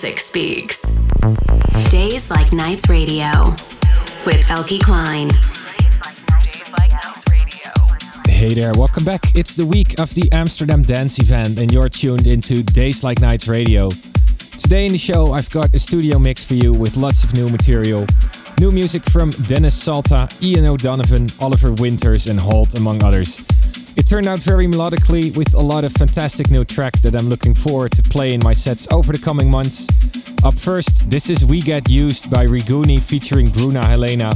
music speaks. Days Like Nights Radio with Eelke Kleijn. Hey there, welcome back. It's the week of the Amsterdam Dance event, and you're tuned into Days Like Nights Radio. Today in the show, I've got a studio mix for you with lots of new material. New music from Dennis Salta, Ian O'Donovan, Oliver Winters, and Holt, among others. Turned out very melodically with a lot of fantastic new tracks that I'm looking forward to play in my sets over the coming months. Up first, this is We Get Used by Rigoon featuring Bruna Helena.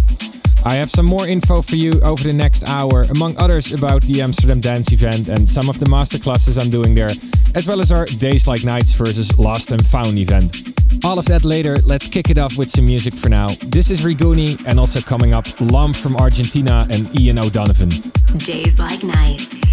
I have some more info for you over the next hour, among others about the Amsterdam Dance event and some of the masterclasses I'm doing there, as well as our Days Like Nights versus Lost and Found event. All of that later, let's kick it off with some music for now. This is Rigoon and also coming up Lam from Argentina and Ian O'Donovan. Days Like Nights.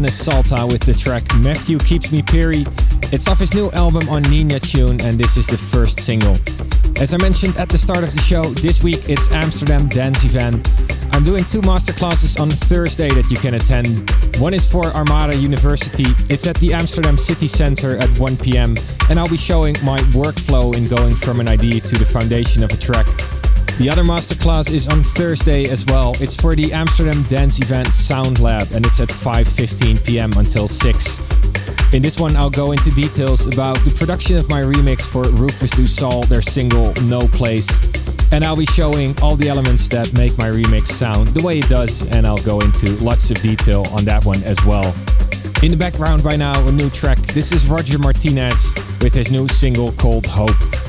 Dennis Salta with the track Matthew Keeps Me Peary. It's off his new album on Ninja Tune, and this is the first single. As I mentioned at the start of the show, this week it's Amsterdam Dance Event. I'm doing two masterclasses on Thursday that you can attend. One is for Armada University. It's at the Amsterdam City Center at 1 p.m. and I'll be showing my workflow in going from an idea to the foundation of a track. The other masterclass is on Thursday as well. It's for the Amsterdam dance event Sound Lab and it's at 5:15 p.m. until 6. In this one, I'll go into details about the production of my remix for Rufus Du Sol, their single No Place. And I'll be showing all the elements that make my remix sound the way it does, and I'll go into lots of detail on that one as well. In the background by now, a new track. This is Roger Martinez with his new single called Hope.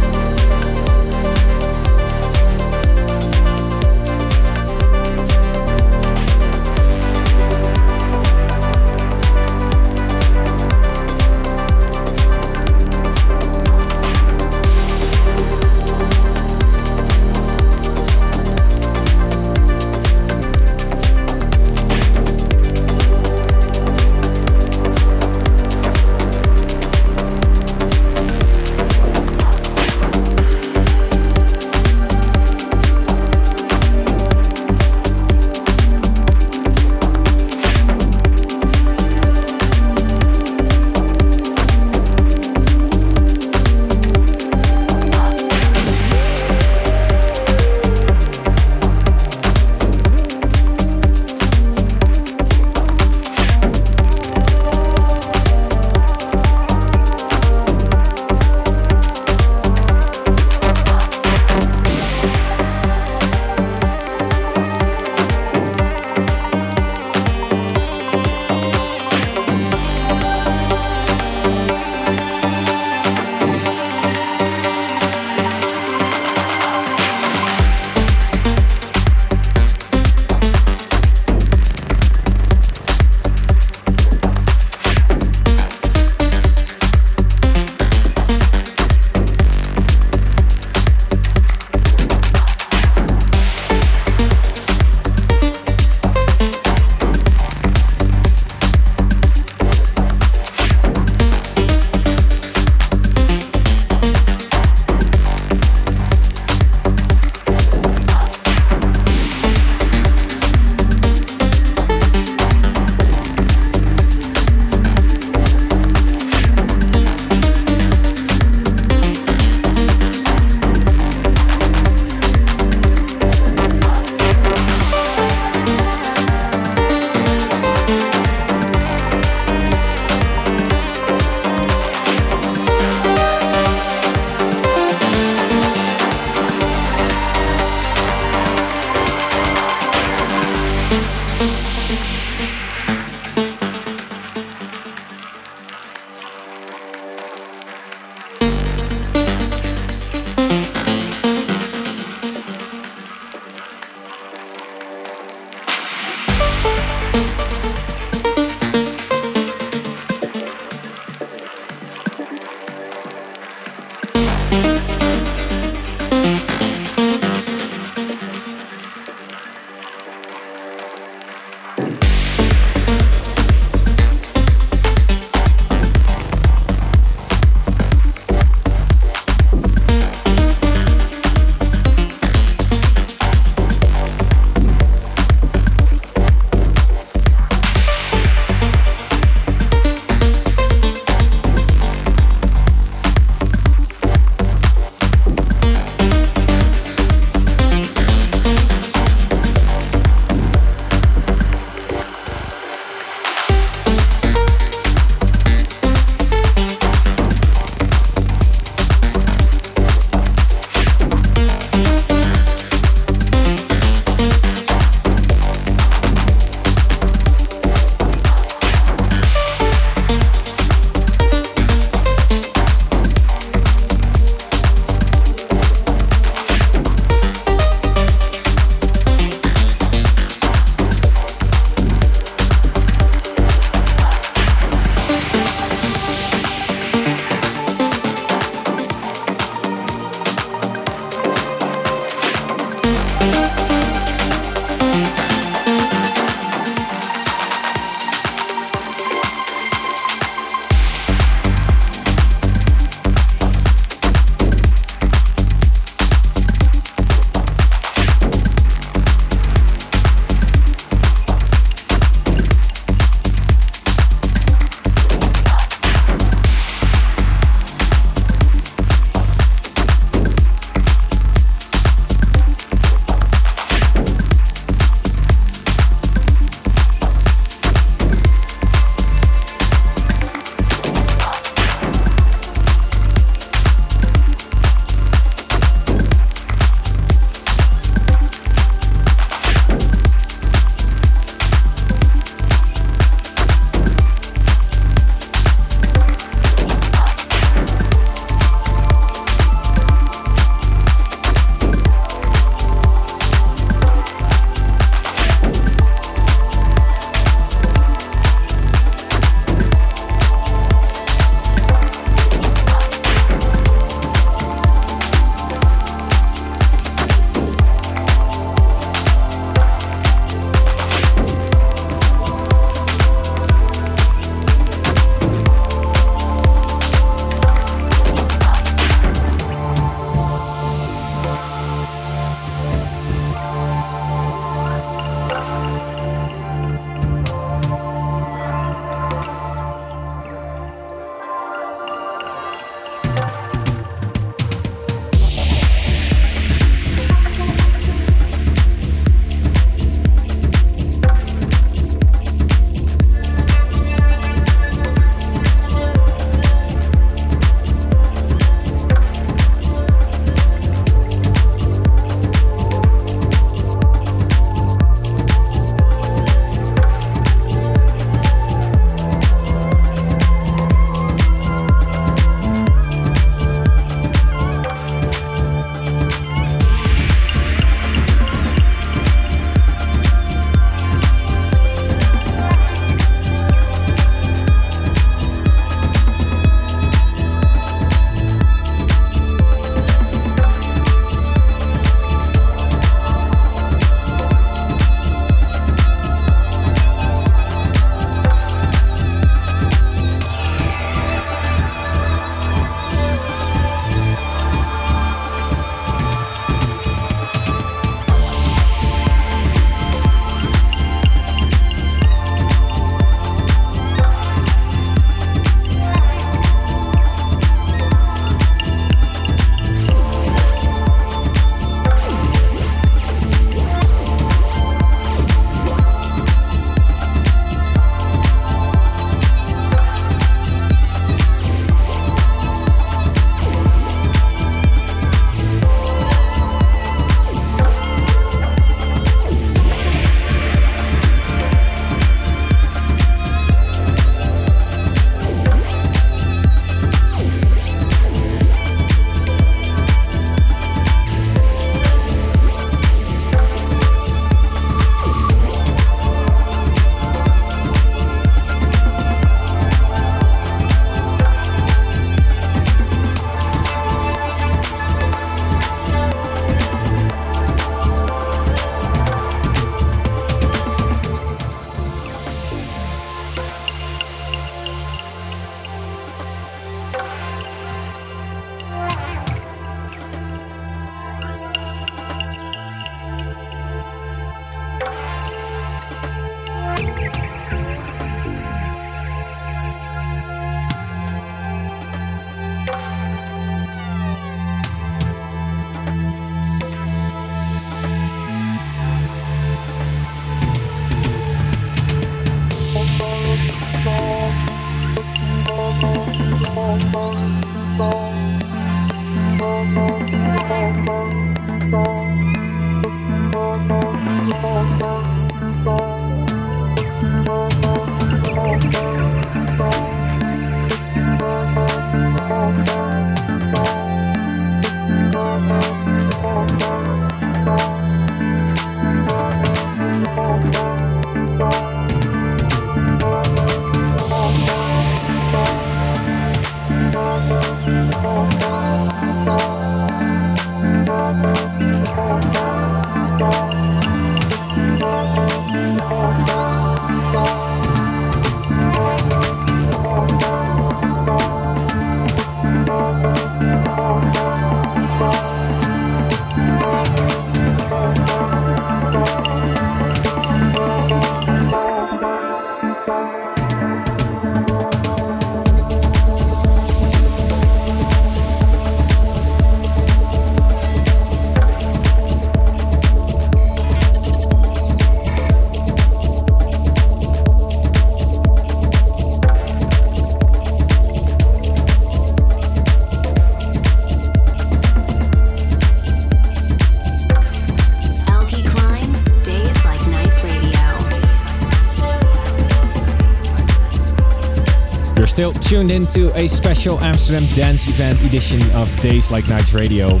Still tuned into a special Amsterdam Dance Event edition of Days Like Nights Radio.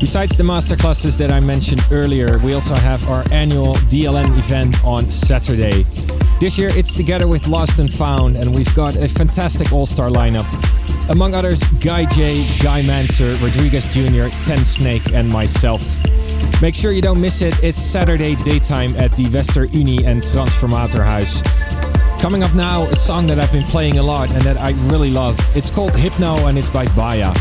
Besides the masterclasses that I mentioned earlier, we also have our annual DLN event on Saturday. This year it's together with Lost and Found, and we've got a fantastic all star lineup. Among others, Guy J, Guy Mantzur, Rodriguez Jr., Ten Snake, and myself. Make sure you don't miss it. It's Saturday daytime at the Wester Unie and Transformatorhuis. Coming up now, a song that I've been playing a lot and that I really love. It's called Hypno and it's by Baya.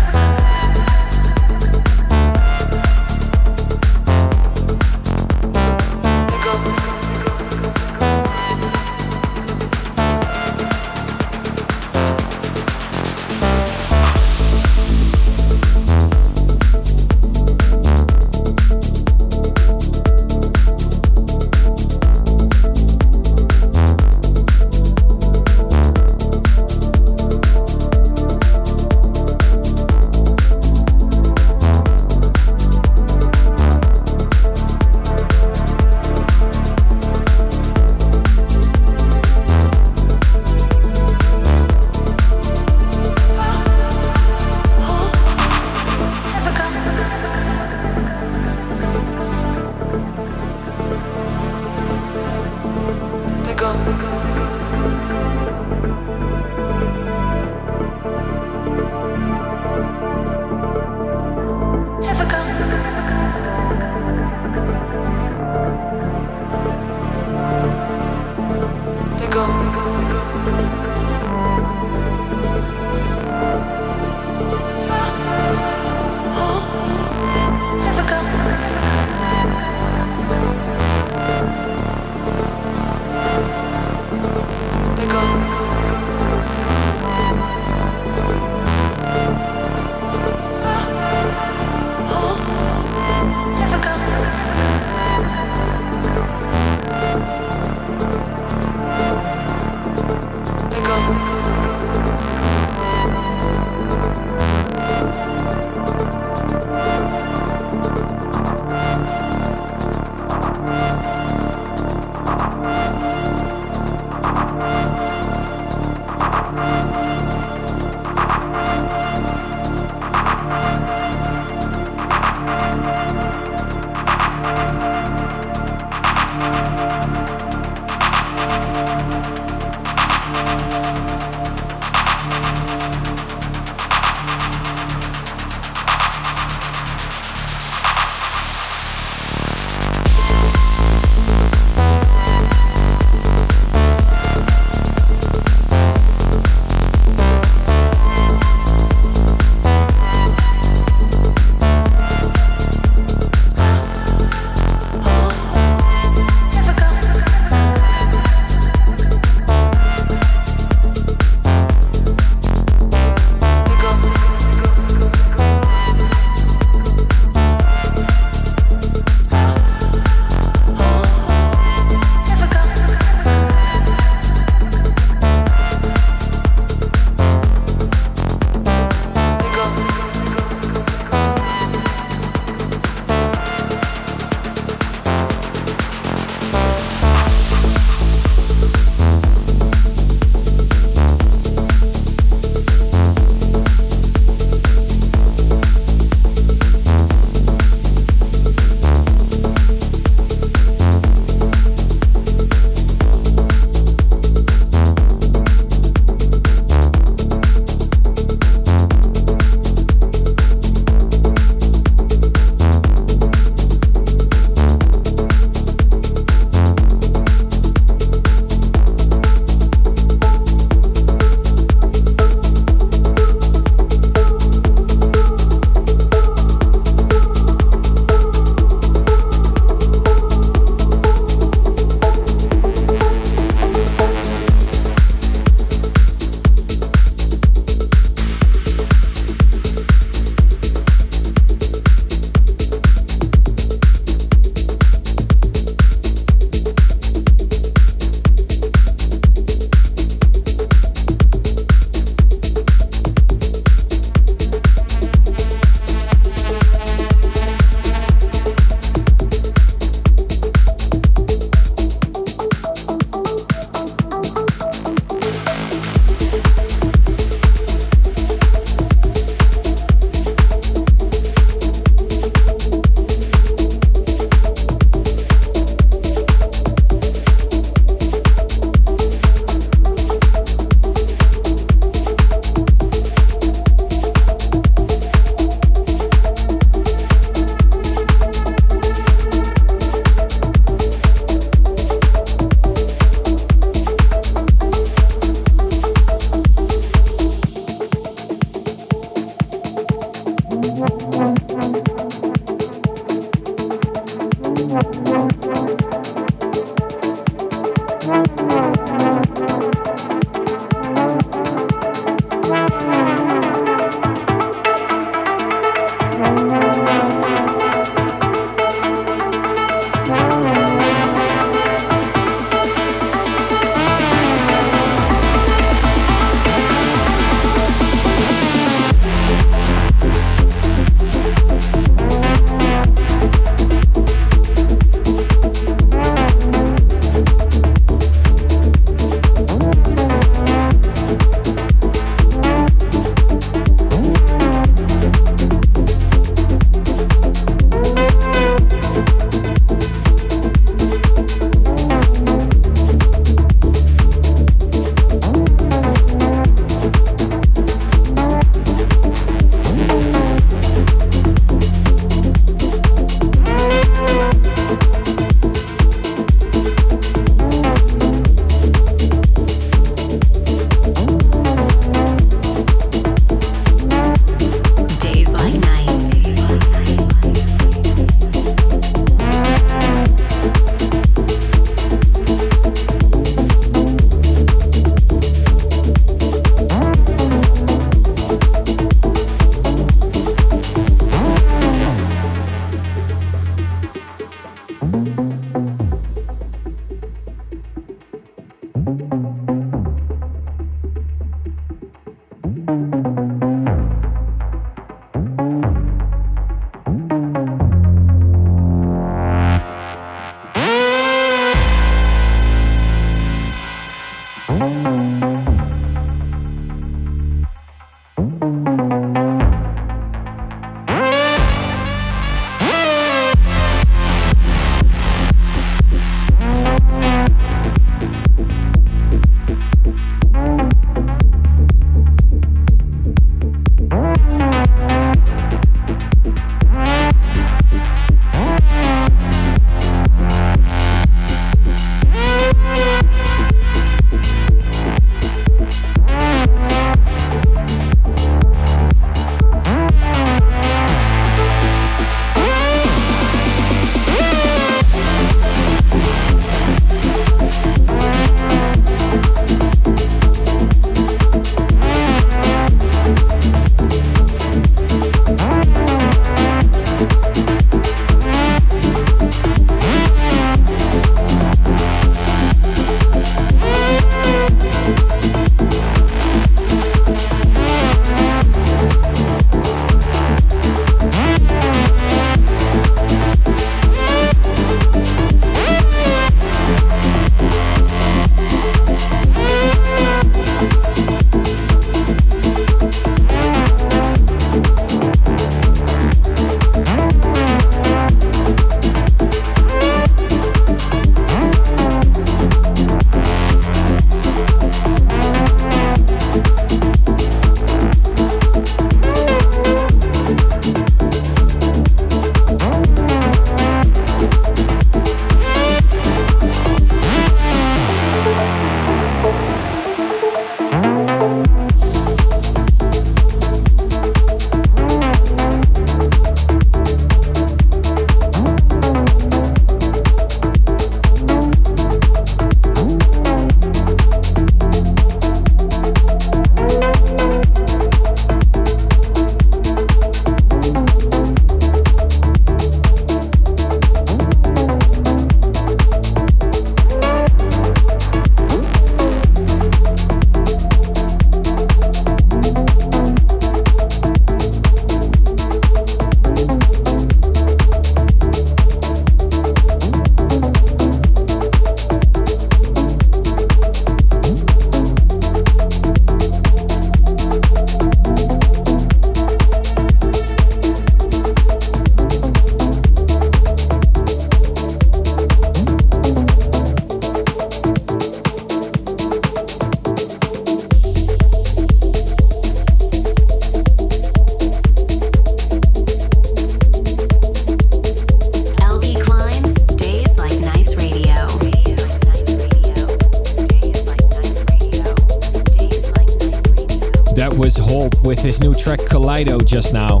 Just now.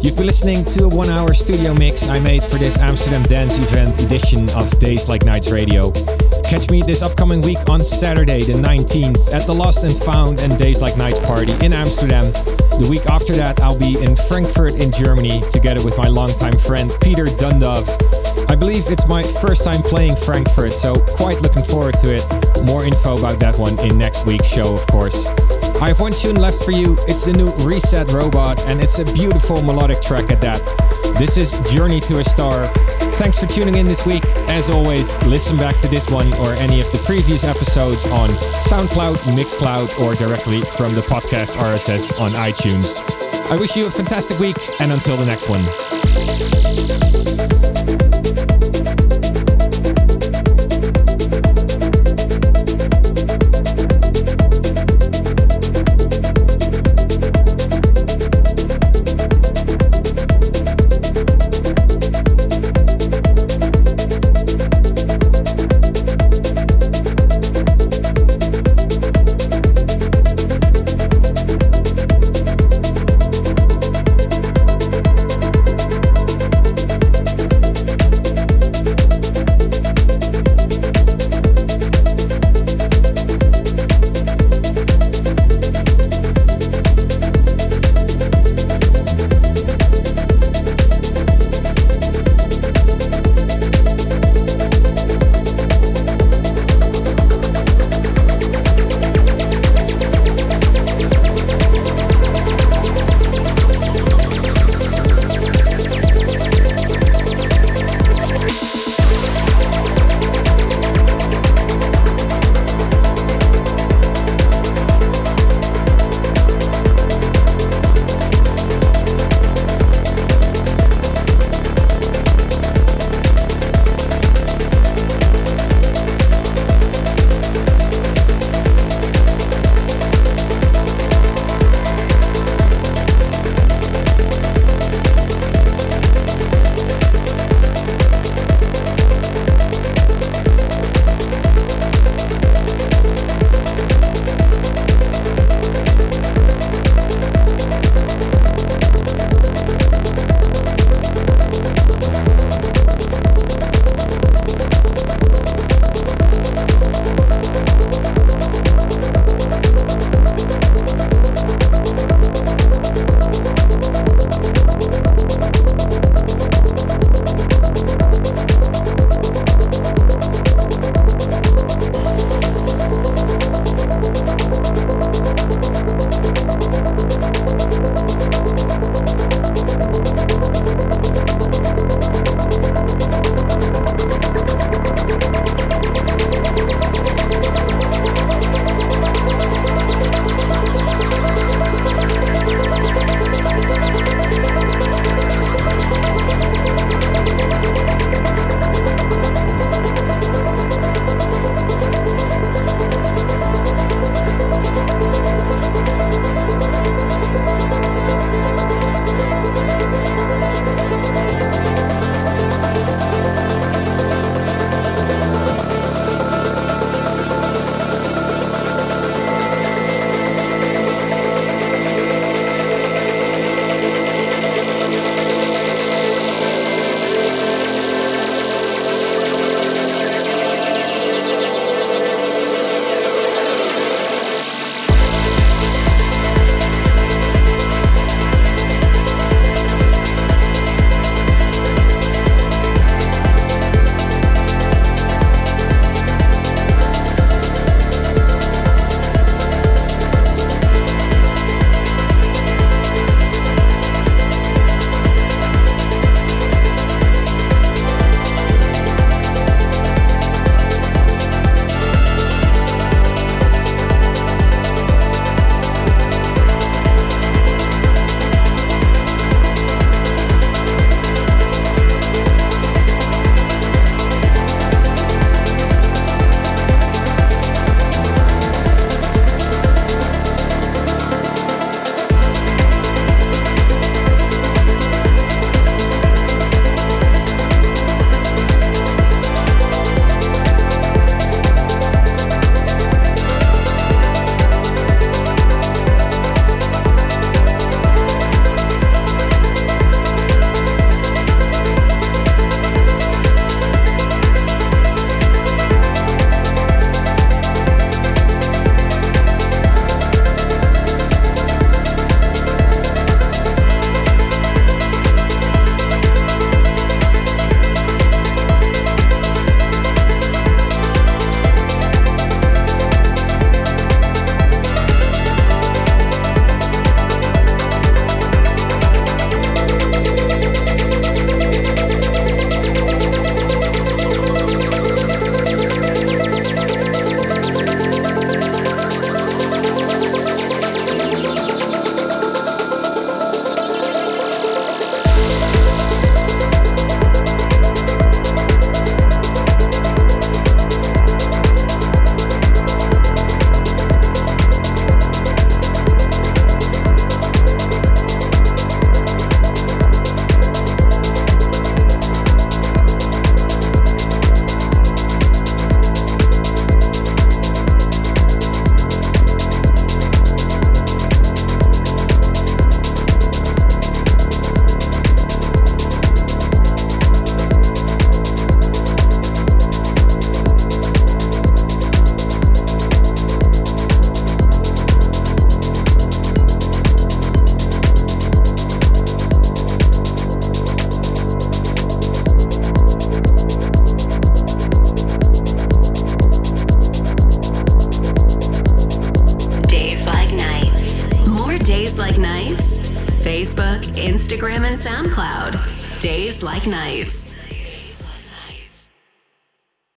You've been listening to a one hour studio mix I made for this Amsterdam Dance Event edition of Days Like Nights Radio. Catch me this upcoming week on Saturday, the 19th, at the Lost and Found and Days Like Nights party in Amsterdam. The week after that, I'll be in Frankfurt in Germany together with my longtime friend Petar Dundov. I believe it's my first time playing Frankfurt, so quite looking forward to it. More info about that one in next week's show, of course. I have one tune left for you. It's the new Reset Robot, and it's a beautiful melodic track at that. This is Journey to a Star. Thanks for tuning in this week. As always, listen back to this one or any of the previous episodes on SoundCloud, Mixcloud, or directly from the podcast RSS on iTunes. I wish you a fantastic week, and until the next one.